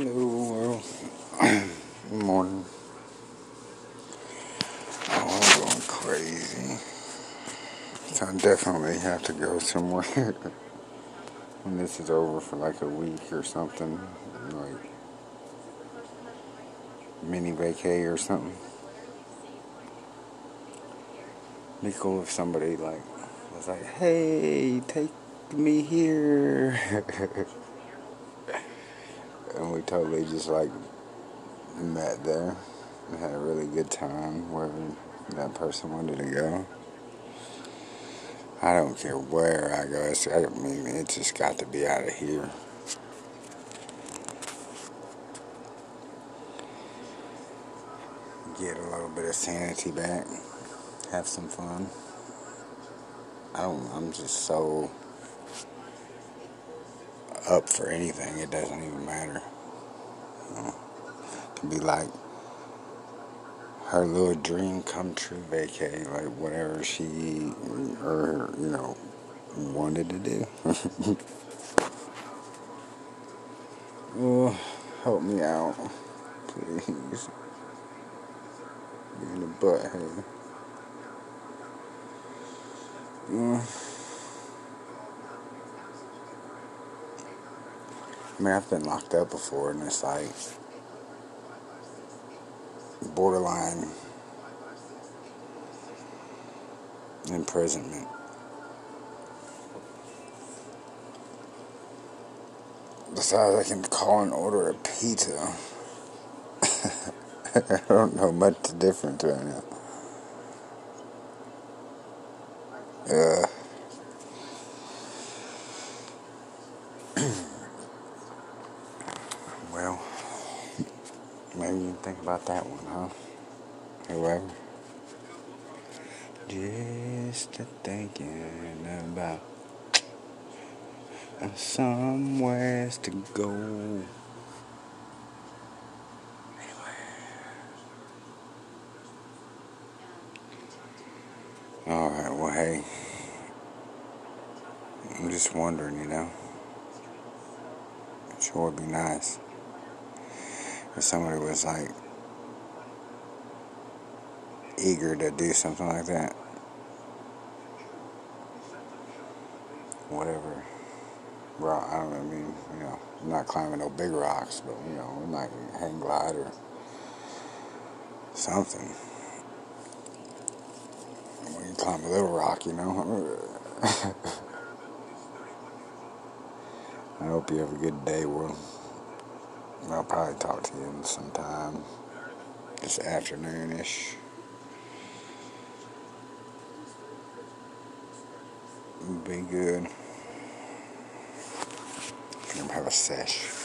Hello world. Morning. Oh, I'm going crazy. So I definitely have to go somewhere when this is over for like a week or something. Like mini vacay or something. Be cool if somebody like was like, "Hey, take me here," and we totally just like met there and had a really good time wherever that person wanted to go. I don't care where I go. It's, I mean, it just got to be out of here. Get a little bit of sanity back. Have some fun. I don't. I'm just so up for anything. It doesn't even matter. You know, to be like her little dream come true vacay, like whatever she or you know wanted to do. oh, help me out, please. in the butt. I mean, I've been locked up before, and it's like borderline imprisonment. Besides, I can call and order a pizza. I don't know much difference right now. Uh, well, maybe you think about that one, huh? Whoever. Just thinking about somewhere to go. Alright, well, hey. I'm just wondering, you know. It sure would be nice if somebody was like eager to do something like that. Whatever. Rock, I don't know, I mean, you know, I'm not climbing no big rocks, but, you know, we might hang glide or something. When you climb a little rock, you know. I hope you have a good day, Will. I'll probably talk to you sometime this afternoonish. Be good. I'm have a sesh.